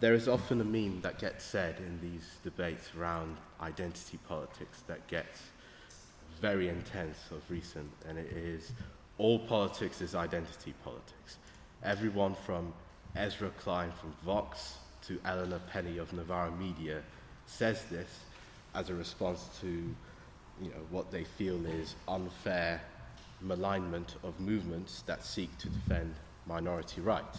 There is often a meme that gets said in these debates around identity politics that gets very intense of recent, and it is all politics is identity politics. Everyone from Ezra Klein from Vox to Eleanor Penny of Novara Media says this as a response to you know, what they feel is unfair malignment of movements that seek to defend minority rights.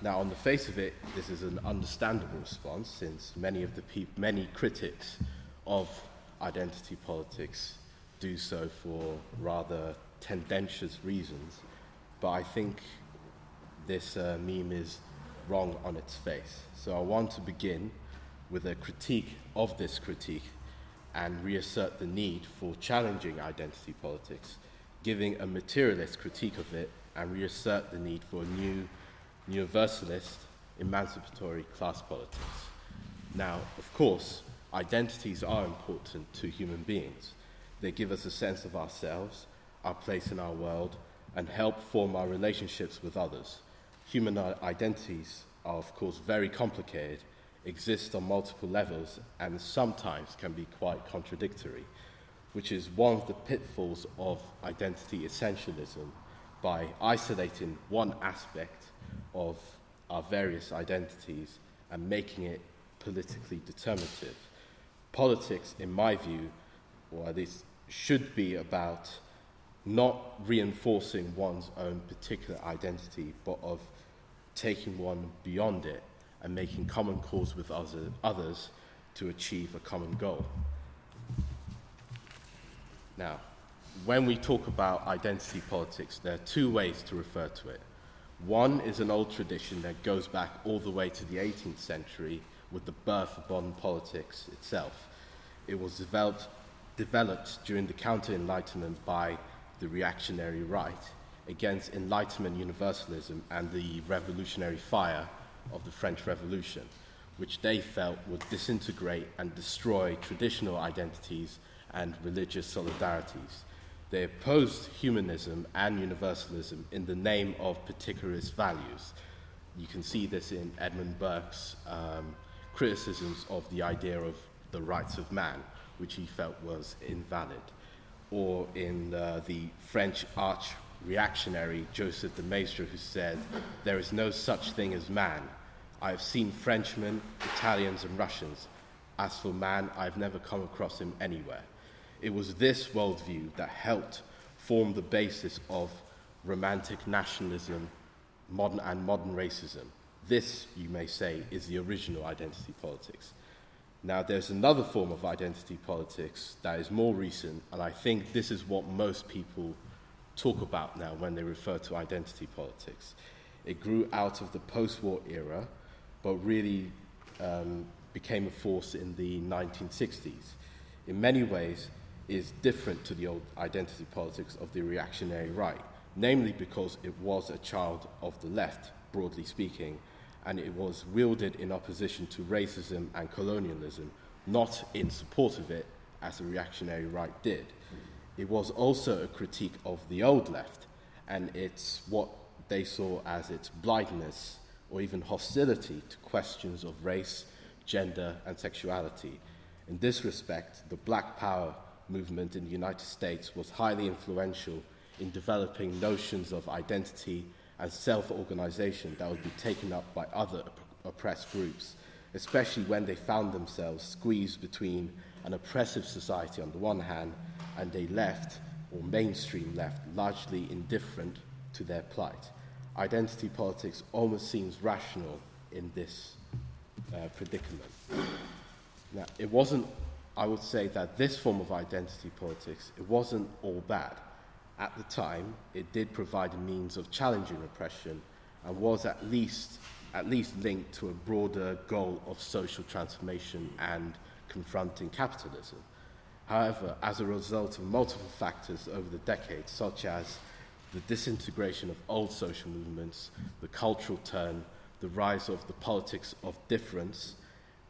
Now, on the face of it, this is an understandable response since many of the many critics of identity politics do so for rather tendentious reasons. But I think this uh, meme is wrong on its face. So I want to begin with a critique of this critique and reassert the need for challenging identity politics, giving a materialist critique of it, and reassert the need for a new universalist, emancipatory class politics. Now, of course, identities are important to human beings. They give us a sense of ourselves, our place in our world, and help form our relationships with others. Human identities are, of course, very complicated, exist on multiple levels, and sometimes can be quite contradictory, which is one of the pitfalls of identity essentialism by isolating one aspect of our various identities and making it politically determinative. Politics, in my view, or at least should be about not reinforcing one's own particular identity, but of taking one beyond it and making common cause with others to achieve a common goal. Now, when we talk about identity politics, there are two ways to refer to it. One is an old tradition that goes back all the way to the 18th century with the birth of modern politics itself. It was developed, developed during the Counter Enlightenment by the reactionary right against Enlightenment universalism and the revolutionary fire of the French Revolution, which they felt would disintegrate and destroy traditional identities and religious solidarities. They opposed humanism and universalism in the name of particularist values. You can see this in Edmund Burke's um, criticisms of the idea of the rights of man, which he felt was invalid, or in uh, the French arch reactionary Joseph de Maistre, who said, There is no such thing as man. I have seen Frenchmen, Italians, and Russians. As for man, I have never come across him anywhere. It was this worldview that helped form the basis of romantic nationalism modern and modern racism. This, you may say, is the original identity politics. Now, there's another form of identity politics that is more recent, and I think this is what most people talk about now when they refer to identity politics. It grew out of the post war era, but really um, became a force in the 1960s. In many ways, is different to the old identity politics of the reactionary right, namely because it was a child of the left, broadly speaking, and it was wielded in opposition to racism and colonialism, not in support of it, as the reactionary right did. It was also a critique of the old left, and it's what they saw as its blindness or even hostility to questions of race, gender, and sexuality. In this respect, the Black Power movement in the United States was highly influential in developing notions of identity and self organization that would be taken up by other oppressed groups, especially when they found themselves squeezed between an oppressive society on the one hand and a left or mainstream left largely indifferent to their plight. Identity politics almost seems rational in this uh, predicament. Now, it wasn't I would say that this form of identity politics, it wasn't all bad. At the time, it did provide a means of challenging oppression and was at least, at least linked to a broader goal of social transformation and confronting capitalism. However, as a result of multiple factors over the decades, such as the disintegration of old social movements, the cultural turn, the rise of the politics of difference,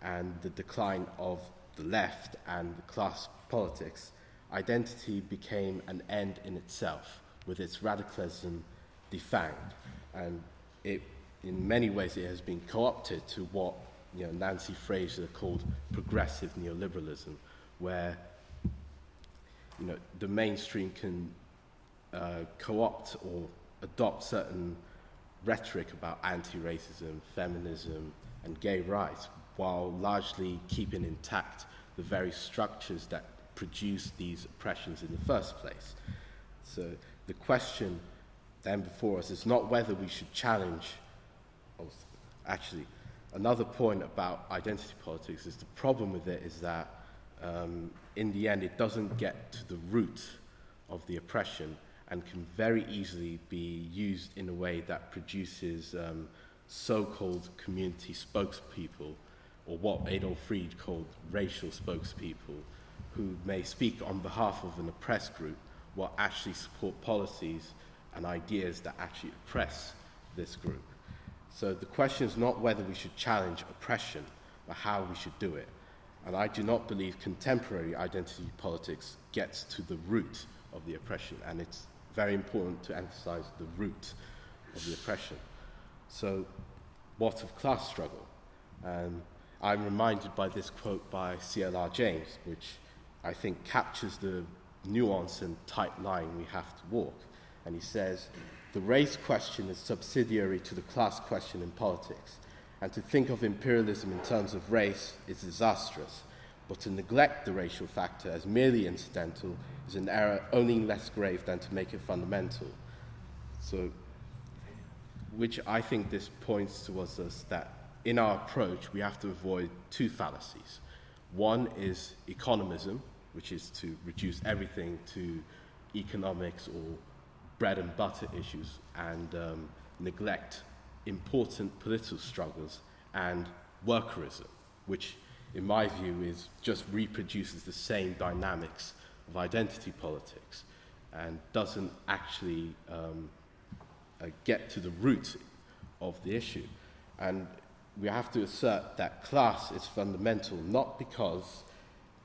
and the decline of the left and class politics, identity became an end in itself, with its radicalism defanged. And it in many ways, it has been co opted to what you know, Nancy Fraser called progressive neoliberalism, where you know, the mainstream can uh, co opt or adopt certain rhetoric about anti racism, feminism, and gay rights, while largely keeping intact the very structures that produce these oppressions in the first place. So the question then before us is not whether we should challenge, oh, actually, another point about identity politics is the problem with it is that um, in the end it doesn't get to the root of the oppression and can very easily be used in a way that produces um, so-called community spokespeople or what Adolph Reed called racial spokespeople who may speak on behalf of an oppressed group while actually support policies and ideas that actually oppress this group. So the question is not whether we should challenge oppression, but how we should do it. And I do not believe contemporary identity politics gets to the root of the oppression, and it's very important to emphasize the root of the oppression. So, what of class struggle? Um, I'm reminded by this quote by C.L.R. James, which I think captures the nuance and tight line we have to walk. And he says, The race question is subsidiary to the class question in politics, and to think of imperialism in terms of race is disastrous. But to neglect the racial factor as merely incidental is an error only less grave than to make it fundamental. So, which I think this points towards us that in our approach we have to avoid two fallacies. One is economism, which is to reduce everything to economics or bread and butter issues and um, neglect important political struggles and workerism, which, in my view, is just reproduces the same dynamics of identity politics and doesn't actually um, uh, get to the root of the issue. And we have to assert that class is fundamental not because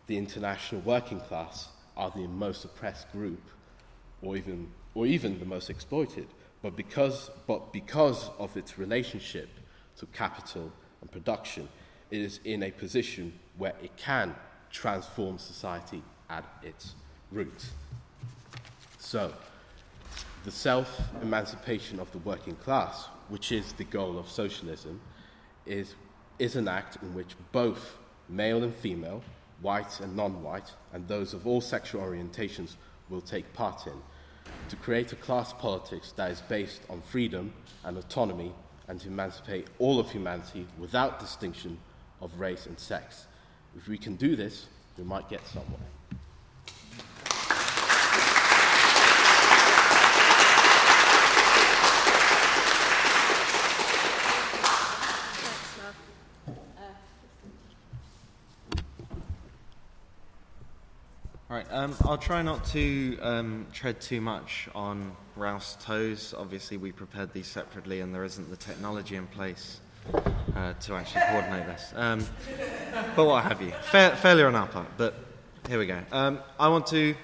the international working class are the most oppressed group or even, or even the most exploited, but because, but because of its relationship to capital and production, it is in a position where it can transform society at its root. So, the self emancipation of the working class, which is the goal of socialism, is, is an act in which both male and female, white and non white, and those of all sexual orientations will take part in, to create a class politics that is based on freedom and autonomy and to emancipate all of humanity without distinction of race and sex. If we can do this, we might get somewhere. Right, um, I'll try not to um, tread too much on Ralph's toes. Obviously, we prepared these separately, and there isn't the technology in place uh, to actually coordinate this. Um, but what have you? Fair, failure on our part, but here we go. Um, I want to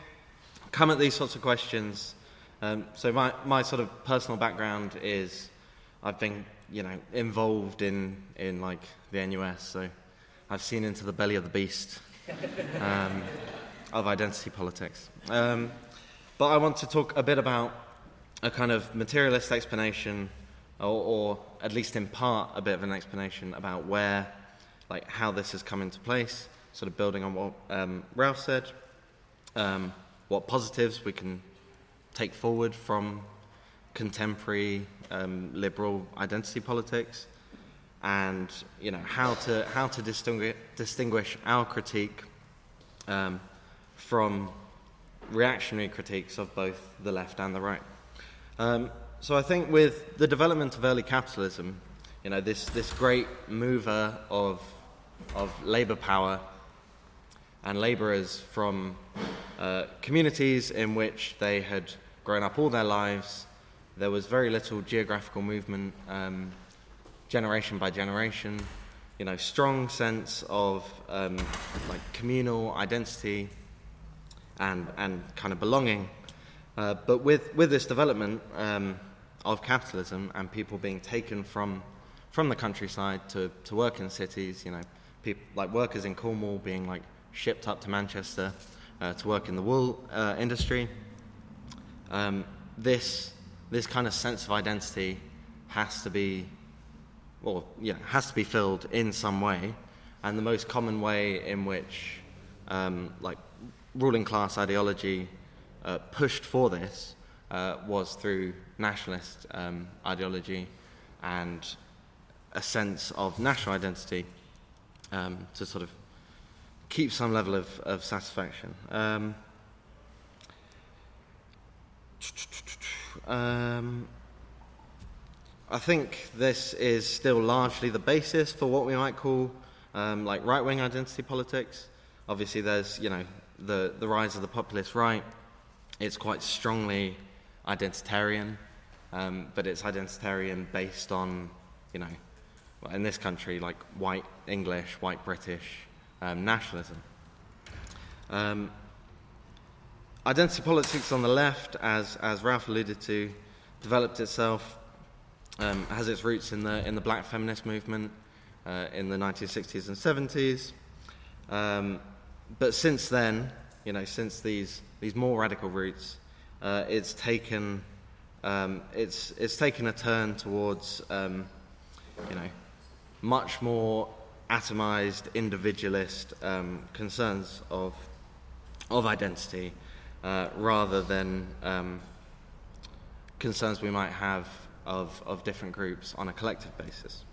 come at these sorts of questions. Um, so, my, my sort of personal background is I've been, you know, involved in, in like the NUS, so I've seen into the belly of the beast. Of identity politics. Um, but I want to talk a bit about a kind of materialist explanation, or, or, at least in part a bit of an explanation about where, like how this has come into place, sort of building on what um, Ralph said, um, what positives we can take forward from contemporary um, liberal identity politics, and you know how to how to distinguish, distinguish our critique um, from reactionary critiques of both the left and the right. Um, so I think with the development of early capitalism, you know, this, this great mover of, of labour power and labourers from uh, communities in which they had grown up all their lives, there was very little geographical movement, um, generation by generation, you know, strong sense of um, like communal identity, and, and kind of belonging. Uh, but with, with this development, um, of capitalism and people being taken from from the countryside to, to work in cities. You know, people like workers in Cornwall being like shipped up to Manchester uh, to work in the wool uh, industry. Um, this this kind of sense of identity has to be, well, yeah, has to be filled in some way, and the most common way in which, um, like, ruling class ideology uh, pushed for this uh, was through nationalist um, ideology and a sense of national identity um, to sort of keep some level of, of satisfaction. Um, um, I think this is still largely the basis for what we might call um, like right-wing identity politics. Obviously, there's you know the the rise of the populist right. It's quite strongly identitarian, um, but it's identitarian based on you know in this country like white English, white British um, nationalism. Um, identity politics on the left, as, as Ralph alluded to, developed itself, um, has its roots in the, in the black feminist movement uh, in the 1960s and 70s. Um, but since then, you know, since these, these more radical roots, uh, it's, taken, um, it's, it's taken a turn towards, um, you know, much more atomized, individualist um, concerns of, of identity uh, rather than um, concerns we might have of, of different groups on a collective basis.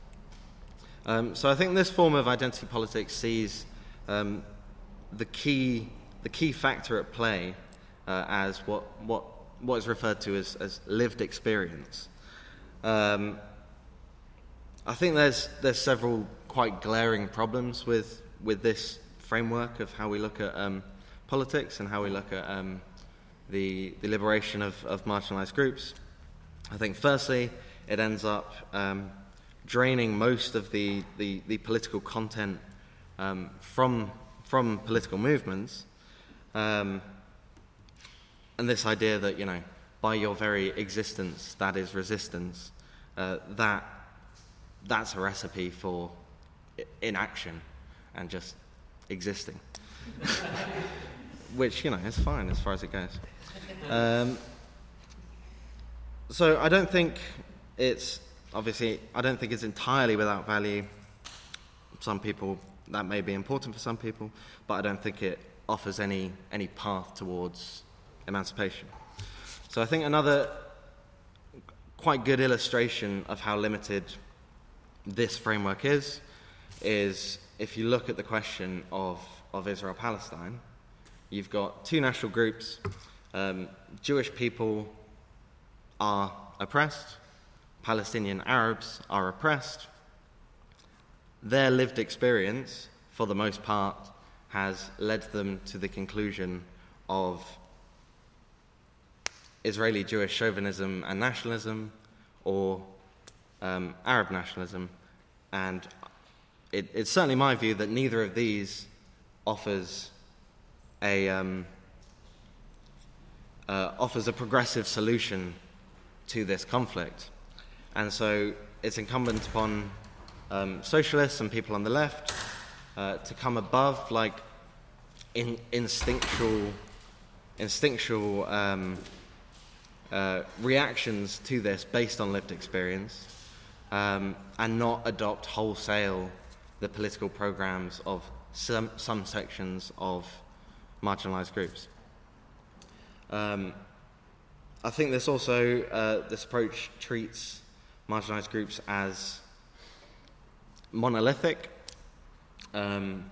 Um, so I think this form of identity politics sees um, the, key, the key factor at play uh, as what, what, what is referred to as, as lived experience. Um, I think there's, there's several quite glaring problems with, with this framework of how we look at um, politics and how we look at um, the, the liberation of, of marginalized groups. I think, firstly, it ends up um, draining most of the, the, the political content um, from, from political movements. Um, and this idea that, you know, by your very existence, that is resistance, uh, that, that's a recipe for inaction and just existing. Which, you know, is fine as far as it goes. Um, so I don't think it's, obviously, I don't think it's entirely without value. Some people, that may be important for some people, but I don't think it offers any, any path towards emancipation. So I think another quite good illustration of how limited this framework is is if you look at the question of, of Israel Palestine, you've got two national groups. Um, Jewish people are oppressed, Palestinian Arabs are oppressed. Their lived experience, for the most part, has led them to the conclusion of Israeli Jewish chauvinism and nationalism or um, Arab nationalism. And it, it's certainly my view that neither of these offers a, um, uh, offers a progressive solution to this conflict. And so it's incumbent upon um, socialists and people on the left uh, to come above like in, instinctual, instinctual um, uh, reactions to this based on lived experience um, and not adopt wholesale the political programs of some, some sections of marginalized groups. Um, I think this also, uh, this approach treats marginalized groups as monolithic, um,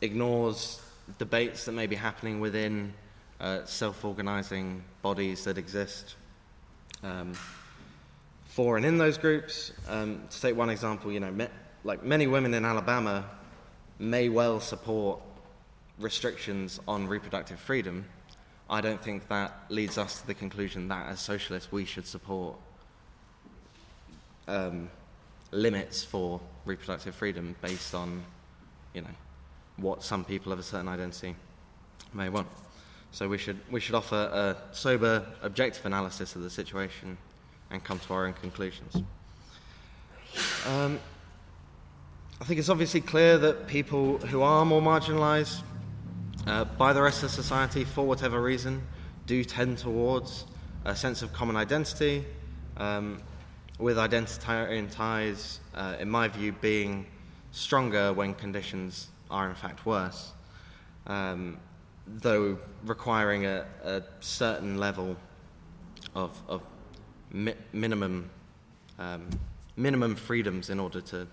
ignores debates that may be happening within uh, self organizing bodies that exist um, for and in those groups. Um, to take one example, you know, me- like many women in Alabama may well support restrictions on reproductive freedom, I don't think that leads us to the conclusion that as socialists we should support um, limits for reproductive freedom based on, you know, what some people of a certain identity may want. So we should we should offer a sober, objective analysis of the situation and come to our own conclusions. Um, I think it's obviously clear that people who are more marginalised uh, by the rest of society, for whatever reason, do tend towards a sense of common identity, um, with identitarian ties, uh, in my view, being stronger when conditions are in fact worse, um, though requiring a, a, certain level of, of mi- minimum um, minimum freedoms in order to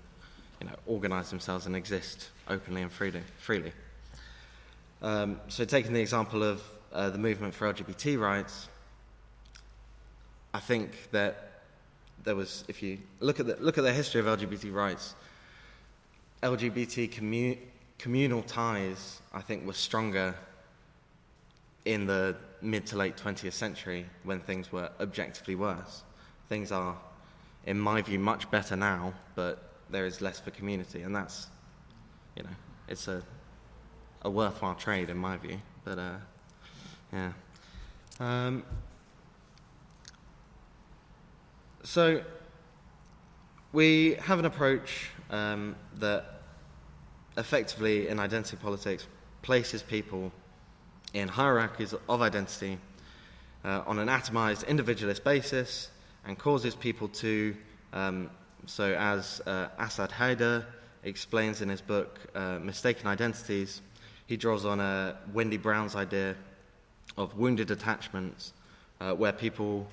you know, organize themselves and exist openly and freely. freely. Um, so, taking the example of uh, the movement for LGBT rights, I think that there was, if you look at the, look at the history of LGBT rights, LGBT commu- communal ties, I think, were stronger in the mid to late 20th century when things were objectively worse. Things are, in my view, much better now, but there is less for community, and that's, you know, it's a, a worthwhile trade in my view. But uh, yeah. Um, so we have an approach um, that effectively in identity politics places people in hierarchies of identity uh, on an atomized individualist basis and causes people to um, so, as uh, Asad Haider explains in his book, uh, Mistaken Identities, he draws on uh, Wendy Brown's idea of wounded attachments, uh, where people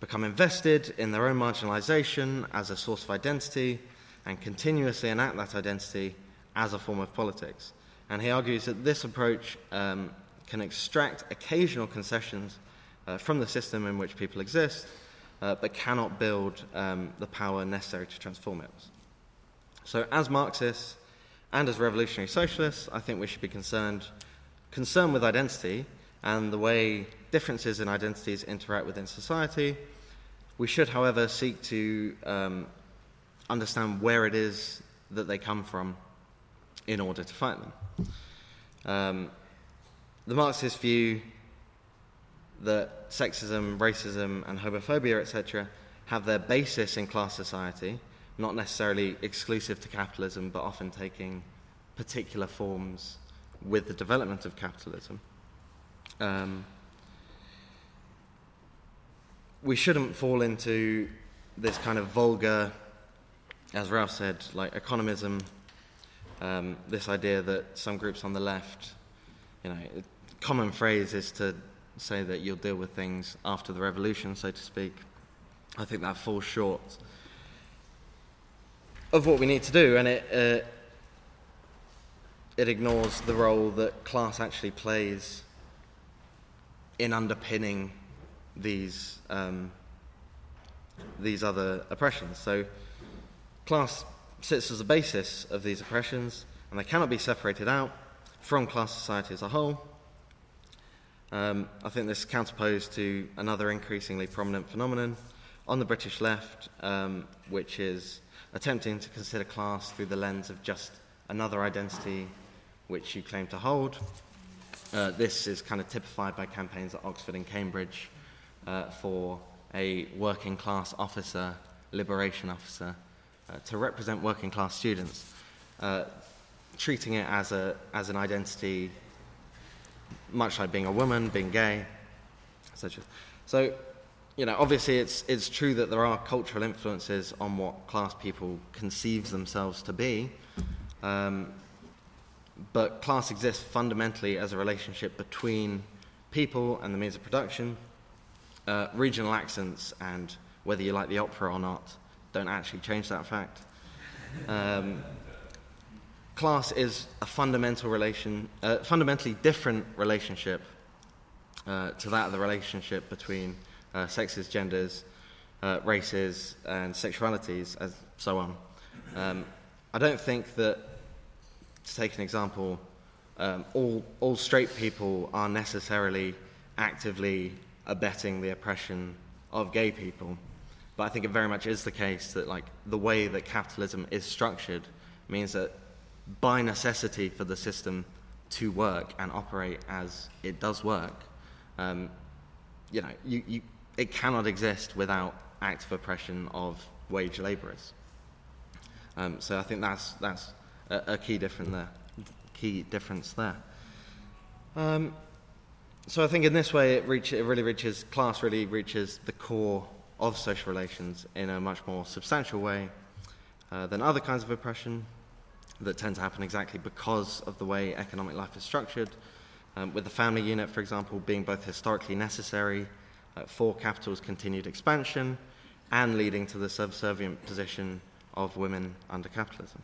become invested in their own marginalization as a source of identity and continuously enact that identity as a form of politics. And he argues that this approach um, can extract occasional concessions uh, from the system in which people exist uh, but cannot build um, the power necessary to transform it. So, as Marxists and as revolutionary socialists, I think we should be concerned, concerned with identity and the way differences in identities interact within society. We should, however, seek to um, understand where it is that they come from in order to fight them. Um, the Marxist view that sexism, racism, and homophobia, etc., have their basis in class society, not necessarily exclusive to capitalism, but often taking particular forms with the development of capitalism. Um, we shouldn't fall into this kind of vulgar, as Ralph said, like economism, um, this idea that some groups on the left, you know, common phrase is to say that you'll deal with things after the revolution, so to speak. I think that falls short of what we need to do, and it uh, it ignores the role that class actually plays in underpinning these um, these other oppressions. So, class sits as a basis of these oppressions, and they cannot be separated out from class society as a whole. Um, I think this is counterposed to another increasingly prominent phenomenon on the British left, um, which is attempting to consider class through the lens of just another identity which you claim to hold. Uh, this is kind of typified by campaigns at Oxford and Cambridge uh, for a working class officer, liberation officer, uh, to represent working class students, uh, treating it as, a, as an identity much like being a woman, being gay, etc. So, you know, obviously it's, it's true that there are cultural influences on what class people conceive themselves to be, um, but class exists fundamentally as a relationship between people and the means of production. Uh, regional accents and whether you like the opera or not don't actually change that fact. Um, class is a fundamental relation, uh, fundamentally different relationship uh, to that of the relationship between uh, sexes, genders, uh, races, and sexualities, and so on. Um, I don't think that, to take an example, um, all, all straight people are necessarily actively abetting the oppression of gay people. But I think it very much is the case that, like, the way that capitalism is structured means that by necessity for the system to work and operate as it does work. Um, you know, you, you, it cannot exist without active oppression of wage labourers. Um, so I think that's, that's a, a, key, difference there, key difference there. Um, so I think in this way it, reach, it really reaches, class really reaches the core of social relations in a much more substantial way uh, than other kinds of oppression that tend to happen exactly because of the way economic life is structured, um, with the family unit, for example, being both historically necessary uh, for capital's continued expansion and leading to the subservient position of women under capitalism.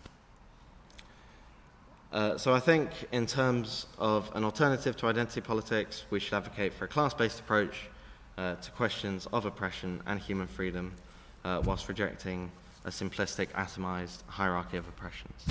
Uh, so I think, in terms of an alternative to identity politics, we should advocate for a class-based approach uh, to questions of oppression and human freedom, uh, whilst rejecting a simplistic, atomized hierarchy of oppressions.